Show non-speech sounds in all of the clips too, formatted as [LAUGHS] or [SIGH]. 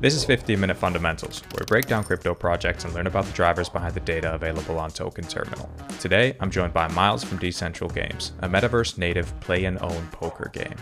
This is 15 Minute Fundamentals, where we break down crypto projects and learn about the drivers behind the data available on Token Terminal. Today, I'm joined by Miles from Decentral Games, a metaverse native play and own poker game.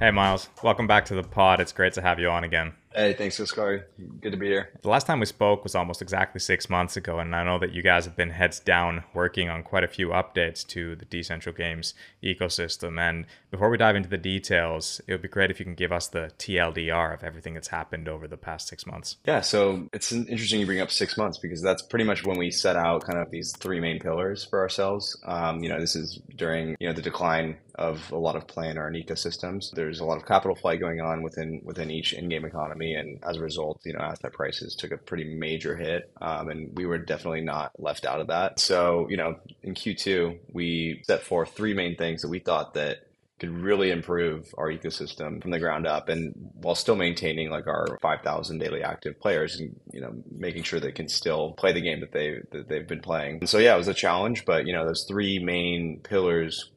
Hey, Miles, welcome back to the pod. It's great to have you on again. Hey, thanks, Oscar. Good to be here. The last time we spoke was almost exactly six months ago, and I know that you guys have been heads down working on quite a few updates to the Decentral Games ecosystem. And before we dive into the details, it would be great if you can give us the TLDR of everything that's happened over the past six months. Yeah, so it's interesting you bring up six months because that's pretty much when we set out kind of these three main pillars for ourselves. Um, you know, this is during you know the decline of a lot of play in our ecosystems. There's a lot of capital flight going on within within each in-game economy and as a result, you know, asset prices took a pretty major hit, um, and we were definitely not left out of that. So, you know, in Q2, we set forth three main things that we thought that could really improve our ecosystem from the ground up and while still maintaining like our 5000 daily active players and you know making sure they can still play the game that they that they've been playing and so yeah it was a challenge but you know those three main pillars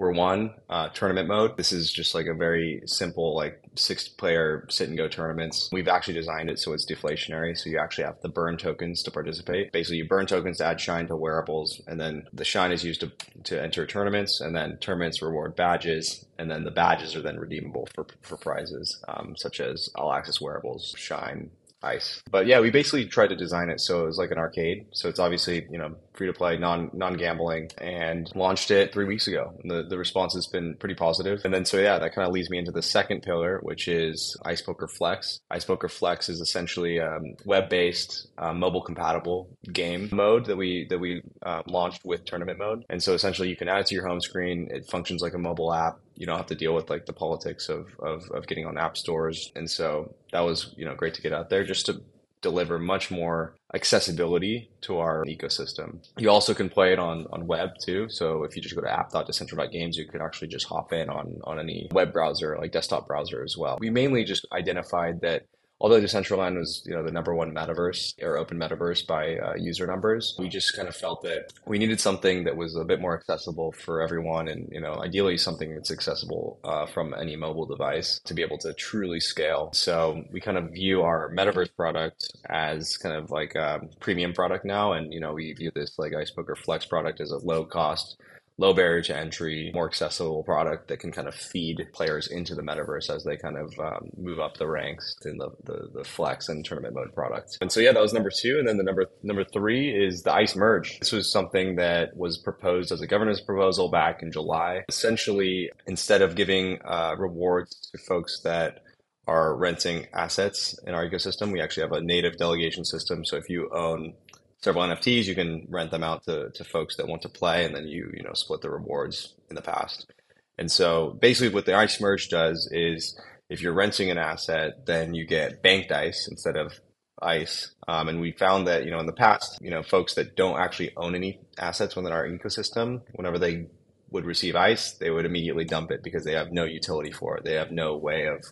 were one uh, tournament mode. This is just like a very simple, like six player sit and go tournaments. We've actually designed it so it's deflationary. So you actually have to burn tokens to participate. Basically, you burn tokens to add shine to wearables, and then the shine is used to, to enter tournaments, and then tournaments reward badges, and then the badges are then redeemable for, for prizes, um, such as all access wearables, shine, ice. But yeah, we basically tried to design it so it was like an arcade. So it's obviously, you know, free to play, non non gambling, and launched it three weeks ago. And the, the response has been pretty positive. And then so yeah, that kind of leads me into the second pillar, which is Ice Poker Flex. Ice Poker Flex is essentially a um, web based, uh, mobile compatible game mode that we that we uh, launched with tournament mode. And so essentially, you can add it to your home screen. It functions like a mobile app you don't have to deal with like the politics of, of, of getting on app stores. And so that was, you know, great to get out there just to deliver much more accessibility to our ecosystem. You also can play it on, on web too. So if you just go to app.decentral.games, you can actually just hop in on, on any web browser, like desktop browser as well. We mainly just identified that although Decentraland was you know the number one metaverse or open metaverse by uh, user numbers, we just kind of felt that we needed something that was a bit more accessible for everyone, and you know ideally something that's accessible uh, from any mobile device to be able to truly scale. So we kind of view our metaverse product as kind of like a premium product now, and you know we view this like Ice Flex product as a low cost low barrier to entry, more accessible product that can kind of feed players into the metaverse as they kind of um, move up the ranks in the, the, the flex and tournament mode product. And so yeah, that was number two. And then the number number three is the ICE merge. This was something that was proposed as a governance proposal back in July. Essentially, instead of giving uh, rewards to folks that are renting assets in our ecosystem. We actually have a native delegation system. So if you own several NFTs, you can rent them out to, to folks that want to play, and then you you know split the rewards in the past. And so basically, what the Ice Merge does is if you're renting an asset, then you get banked ice instead of ice. Um, and we found that you know in the past, you know, folks that don't actually own any assets within our ecosystem, whenever they would receive ice, they would immediately dump it because they have no utility for it. They have no way of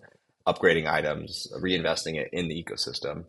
upgrading items, reinvesting it in the ecosystem.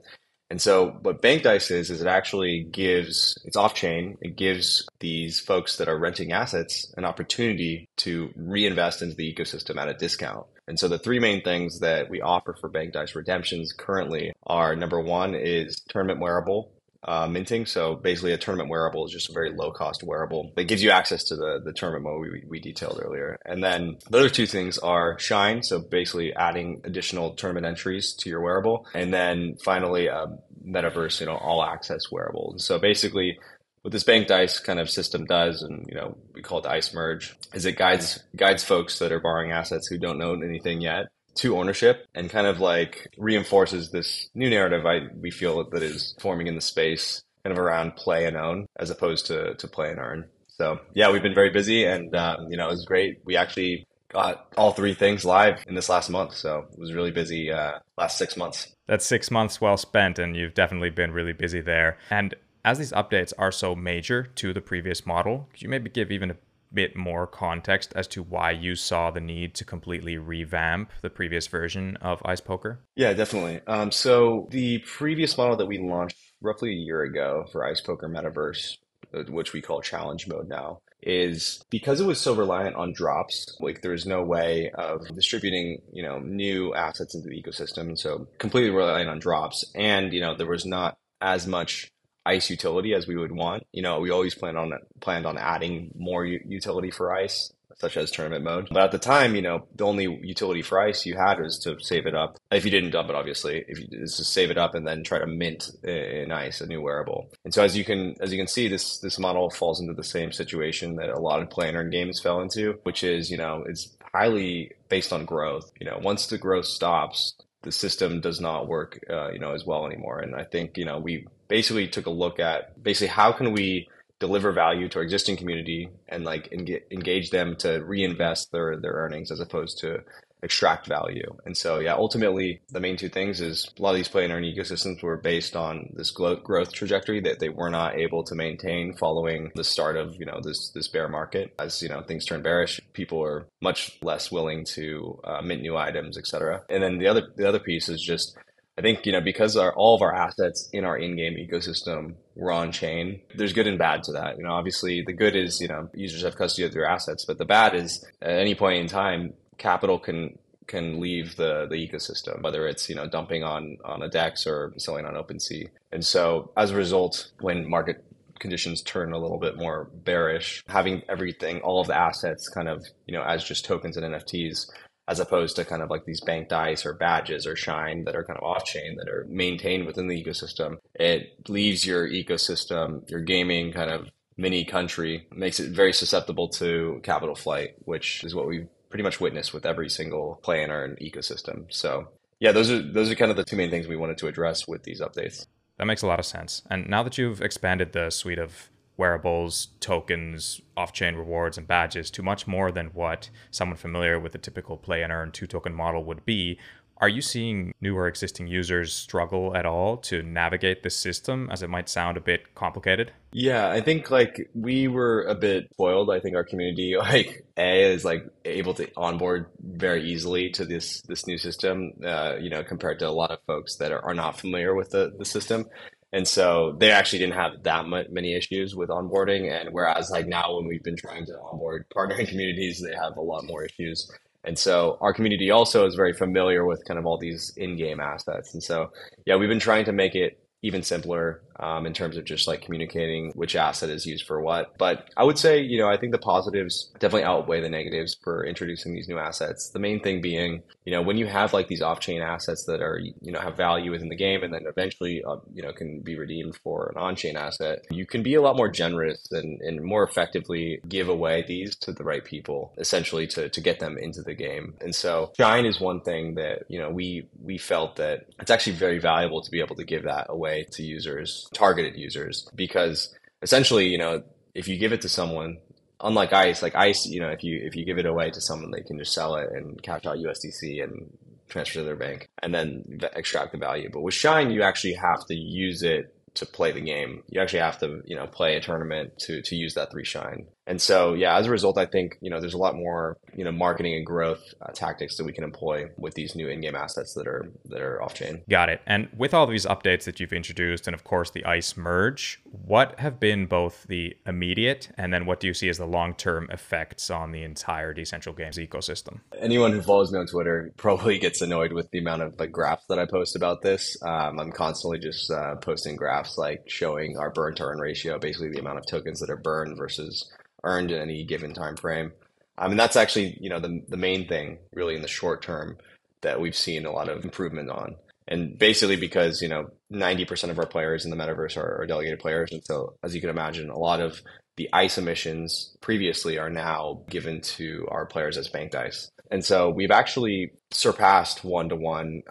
And so what Banked Ice is, is it actually gives, it's off chain. It gives these folks that are renting assets an opportunity to reinvest into the ecosystem at a discount. And so the three main things that we offer for Banked Ice redemptions currently are number one is tournament wearable uh, minting. So basically, a tournament wearable is just a very low cost wearable that gives you access to the, the tournament mode we, we detailed earlier. And then the other two things are Shine. So basically, adding additional tournament entries to your wearable. And then finally, a metaverse, you know, all access wearable. So basically, what this banked ice kind of system does, and you know, we call it ice merge, is it guides guides folks that are borrowing assets who don't know anything yet to ownership and kind of like reinforces this new narrative I we feel that is forming in the space kind of around play and own as opposed to to play and earn. So yeah, we've been very busy and um, you know it was great. We actually got all three things live in this last month, so it was really busy uh, last six months. That's six months well spent, and you've definitely been really busy there. And as these updates are so major to the previous model, could you maybe give even a bit more context as to why you saw the need to completely revamp the previous version of Ice Poker? Yeah, definitely. Um, so the previous model that we launched roughly a year ago for Ice Poker Metaverse, uh, which we call Challenge Mode now, is because it was so reliant on drops, like there was no way of distributing, you know, new assets into the ecosystem. So completely reliant on drops. And, you know, there was not as much ice utility as we would want. You know, we always planned on planned on adding more utility for ice such as tournament mode. But at the time, you know, the only utility for ice you had was to save it up. If you didn't dump it, obviously, if you just save it up and then try to mint in ice a new wearable. And so as you can as you can see, this this model falls into the same situation that a lot of and games fell into, which is you know it's highly based on growth. You know, once the growth stops, the system does not work, uh, you know, as well anymore. And I think you know we basically took a look at basically how can we deliver value to our existing community and like engage them to reinvest their their earnings as opposed to extract value. And so, yeah, ultimately, the main two things is a lot of these play and earn ecosystems were based on this growth trajectory that they were not able to maintain following the start of you know this this bear market. As you know, things turn bearish, people are much less willing to uh, mint new items, etc. And then the other the other piece is just I think you know because our, all of our assets in our in-game ecosystem were on chain. There's good and bad to that. You know, obviously the good is you know users have custody of their assets, but the bad is at any point in time, capital can can leave the the ecosystem, whether it's you know dumping on on a DEX or selling on OpenSea. And so as a result, when market conditions turn a little bit more bearish, having everything, all of the assets kind of, you know, as just tokens and NFTs as opposed to kind of like these banked ice or badges or shine that are kind of off chain that are maintained within the ecosystem. It leaves your ecosystem, your gaming kind of mini country, makes it very susceptible to capital flight, which is what we've pretty much witnessed with every single play in ecosystem. So yeah, those are those are kind of the two main things we wanted to address with these updates. That makes a lot of sense. And now that you've expanded the suite of wearables, tokens, off chain rewards, and badges to much more than what someone familiar with the typical play and earn two token model would be. Are you seeing new or existing users struggle at all to navigate the system as it might sound a bit complicated? Yeah, I think like we were a bit spoiled. I think our community [LAUGHS] like A is like able to onboard very easily to this this new system, uh, you know, compared to a lot of folks that are, are not familiar with the, the system. And so they actually didn't have that many issues with onboarding. And whereas like now when we've been trying to onboard partnering [LAUGHS] communities, they have a lot more issues. And so our community also is very familiar with kind of all these in-game assets. And so, yeah, we've been trying to make it even simpler um, in terms of just like communicating which asset is used for what. But I would say, you know, I think the positives definitely outweigh the negatives for introducing these new assets. The main thing being, you know, when you have like these off-chain assets that are, you know, have value within the game and then eventually, uh, you know, can be redeemed for an on-chain asset, you can be a lot more generous and, and more effectively give away these to the right people, essentially to, to get them into the game. And so Shine is one thing that, you know, we, we felt that it's actually very valuable to be able to give that away to users targeted users because essentially, you know, if you give it to someone, unlike ICE, like ICE, you know, if you if you give it away to someone, they can just sell it and cash out USDC and transfer to their bank and then extract the value. But with Shine, you actually have to use it to play the game. You actually have to, you know, play a tournament to to use that three shine. And so, yeah, as a result, I think you know there's a lot more you know marketing and growth uh, tactics that we can employ with these new in-game assets that are that are off chain. Got it. And with all these updates that you've introduced, and of course the ICE merge, what have been both the immediate and then what do you see as the long-term effects on the entire decentral games ecosystem? Anyone who follows me on Twitter probably gets annoyed with the amount of like graphs that I post about this. Um, I'm constantly just uh, posting graphs like showing our burn to earn ratio, basically the amount of tokens that are burned versus earned in any given time frame. I mean, that's actually you know the the main thing really in the short term that we've seen a lot of improvement on. And basically because, you know, 90% of our players in the metaverse are, are delegated players. And so as you can imagine, a lot of the ice emissions previously are now given to our players as banked ice. And so we've actually surpassed one to one.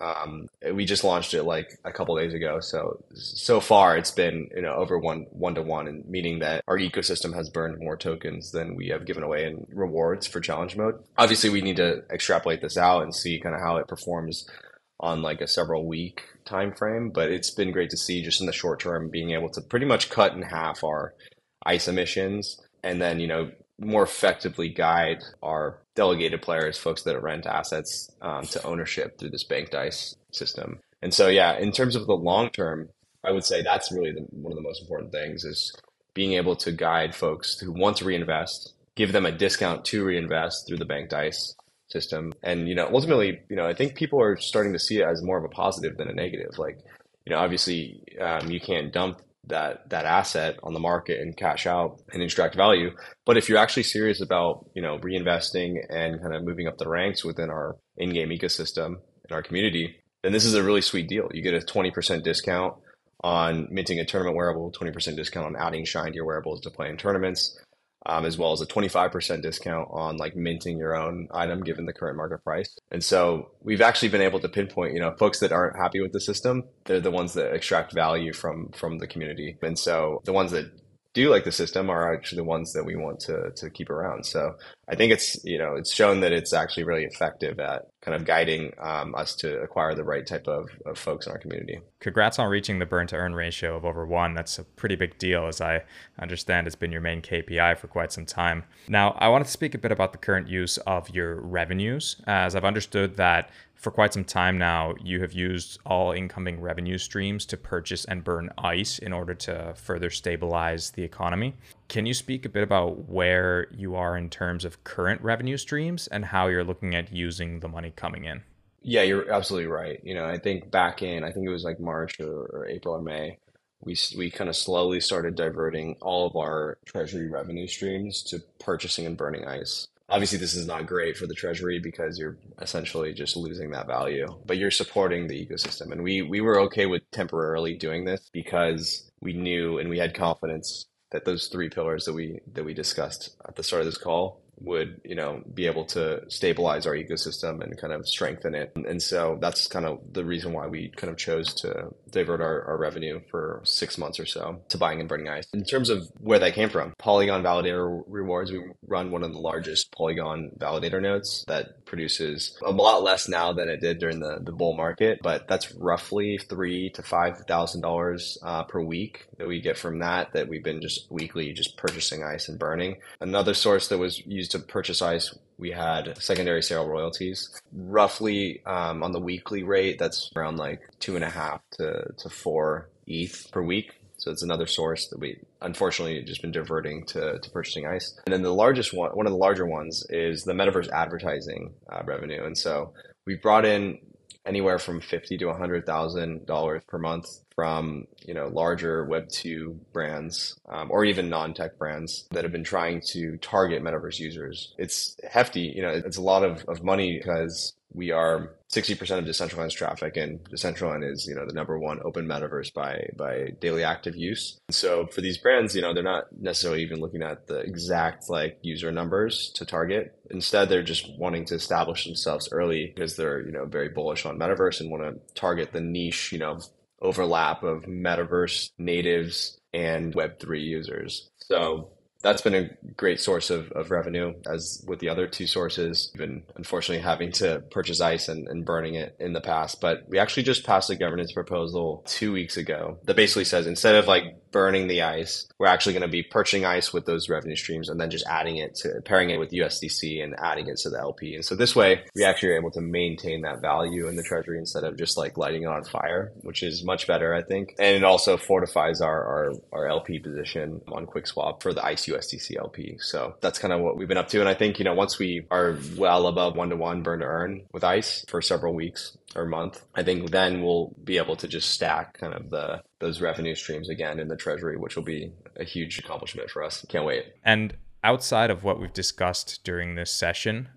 We just launched it like a couple days ago. So so far it's been you know over one one to one, and meaning that our ecosystem has burned more tokens than we have given away in rewards for challenge mode. Obviously, we need to extrapolate this out and see kind of how it performs on like a several week time frame. But it's been great to see just in the short term being able to pretty much cut in half our ice emissions and then you know more effectively guide our delegated players, folks that rent assets, um, to ownership through this banked ice system. And so, yeah, in terms of the long term, I would say that's really the, one of the most important things is being able to guide folks who want to reinvest, give them a discount to reinvest through the banked ice system. And, you know, ultimately, you know, I think people are starting to see it as more of a positive than a negative. Like, you know, obviously um, you can't dump that that asset on the market and cash out and extract value. But if you're actually serious about you know reinvesting and kind of moving up the ranks within our in-game ecosystem in our community, then this is a really sweet deal. You get a 20% discount on minting a tournament wearable, 20% discount on adding Shine to your wearables to play in tournaments um, as well as a 25% discount on like minting your own item given the current market price. And so we've actually been able to pinpoint, you know, folks that aren't happy with the system, they're the ones that extract value from from the community. And so the ones that do like the system are actually the ones that we want to to keep around. So I think it's you know it's shown that it's actually really effective at kind of guiding um, us to acquire the right type of, of folks in our community. Congrats on reaching the burn to earn ratio of over one. That's a pretty big deal, as I understand it's been your main KPI for quite some time. Now, I wanted to speak a bit about the current use of your revenues, as I've understood that for quite some time now, you have used all incoming revenue streams to purchase and burn ICE in order to further stabilize the economy. Can you speak a bit about where you are in terms of current revenue streams and how you're looking at using the money coming in? Yeah, you're absolutely right. You know, I think back in, I think it was like March or, or April or May, we we kind of slowly started diverting all of our treasury revenue streams to purchasing and burning ice obviously this is not great for the treasury because you're essentially just losing that value but you're supporting the ecosystem and we we were okay with temporarily doing this because we knew and we had confidence that those three pillars that we that we discussed at the start of this call would you know be able to stabilize our ecosystem and kind of strengthen it. And so that's kind of the reason why we kind of chose to divert our, our revenue for six months or so to buying and burning ice. In terms of where that came from polygon validator rewards we run one of the largest polygon validator nodes that produces a lot less now than it did during the, the bull market but that's roughly three to five thousand uh, dollars per week that we get from that that we've been just weekly just purchasing ice and burning. Another source that was used to purchase ice, we had secondary sale royalties. Roughly um, on the weekly rate, that's around like two and a half to, to four ETH per week. So it's another source that we unfortunately just been diverting to, to purchasing ice. And then the largest one, one of the larger ones is the metaverse advertising uh, revenue. And so we brought in anywhere from fifty to hundred thousand dollars per month from you know larger Web two brands um, or even non tech brands that have been trying to target metaverse users. It's hefty, you know, it's a lot of, of money because we are 60% of Decentraland's traffic and Decentraland is, you know, the number one open metaverse by, by daily active use. So for these brands, you know, they're not necessarily even looking at the exact like user numbers to target. Instead, they're just wanting to establish themselves early because they're, you know, very bullish on metaverse and want to target the niche, you know, overlap of metaverse natives and web3 users. So that's been a great source of, of revenue as with the other two sources been unfortunately having to purchase ice and, and burning it in the past. But we actually just passed a governance proposal two weeks ago that basically says instead of like burning the ice we're actually going to be purchasing ice with those revenue streams and then just adding it to pairing it with usdc and adding it to the lp and so this way we actually are able to maintain that value in the treasury instead of just like lighting it on fire which is much better i think and it also fortifies our our, our lp position on quickswap for the ice USDC LP. So that's kind of what we've been up to. And I think, you know, once we are well above one to one burn to earn with ICE for several weeks or month, I think then we'll be able to just stack kind of the those revenue streams again in the treasury, which will be a huge accomplishment for us. Can't wait. And outside of what we've discussed during this session,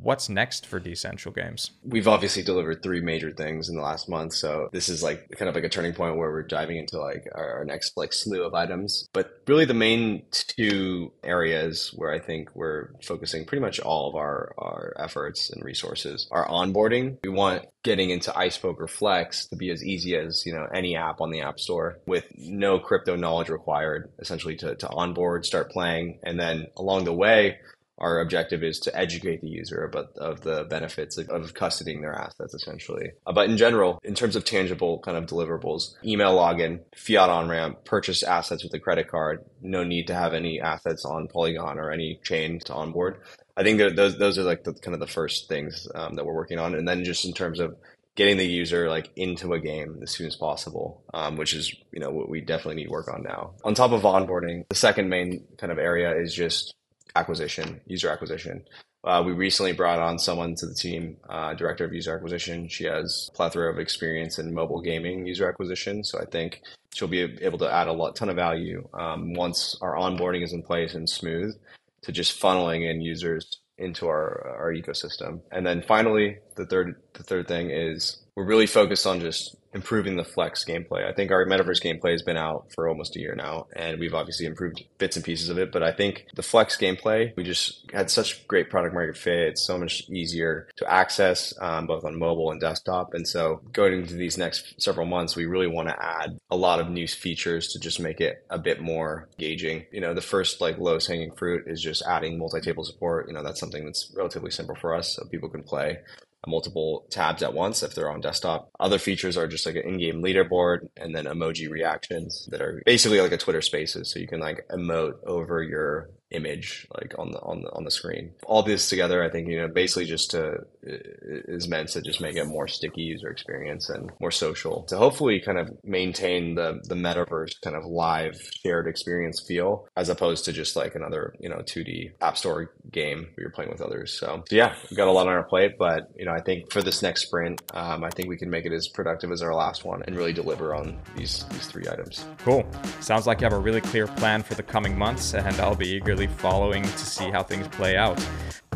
what's next for Decentral Games? We've obviously delivered three major things in the last month, so this is like kind of like a turning point where we're diving into like our, our next like slew of items. But really, the main two areas where I think we're focusing pretty much all of our our efforts and resources are onboarding. We want getting into Ice Poker Flex to be as easy as you know any app on the App Store with no crypto knowledge required, essentially to to onboard, start playing, and then along the way our objective is to educate the user about of the benefits of, of custodying their assets essentially. Uh, but in general in terms of tangible kind of deliverables email login fiat on ramp purchase assets with a credit card no need to have any assets on polygon or any chain to onboard. I think that those those are like the kind of the first things um, that we're working on. And then just in terms of getting the user like into a game as soon as possible, um, which is you know what we definitely need work on now. On top of onboarding, the second main kind of area is just acquisition, user acquisition. Uh, we recently brought on someone to the team, uh, director of user acquisition. She has plethora of experience in mobile gaming user acquisition, so I think she'll be able to add a lot, ton of value um, once our onboarding is in place and smooth to just funneling in users into our our ecosystem. And then finally, the third the third thing is we're really focused on just improving the flex gameplay. I think our metaverse gameplay has been out for almost a year now, and we've obviously improved bits and pieces of it. But I think the flex gameplay, we just had such great product market fit. It's so much easier to access um, both on mobile and desktop. And so going into these next several months, we really want to add a lot of new features to just make it a bit more engaging. You know, the first like lowest hanging fruit is just adding multi-table support. You know, that's something that's relatively simple for us, so people can play multiple tabs at once if they're on desktop. Other features are just like an in-game leaderboard and then emoji reactions that are basically like a Twitter Spaces, so you can like emote over your image like on the on the on the screen. All this together, I think you know basically just to is meant to just make it more sticky user experience and more social to hopefully kind of maintain the the metaverse kind of live shared experience feel as opposed to just like another you know 2D app store game where you're playing with others. So, so yeah, we've got a lot on our plate, but you know I think for this next sprint, um, I think we can make it as productive as our last one and really deliver on these these three items. Cool. Sounds like you have a really clear plan for the coming months, and I'll be eagerly following to see how things play out.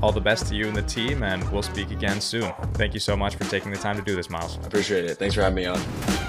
All the best to you and the team, and we'll speak again soon. Thank you so much for taking the time to do this, Miles. I appreciate it. Thanks for having me on.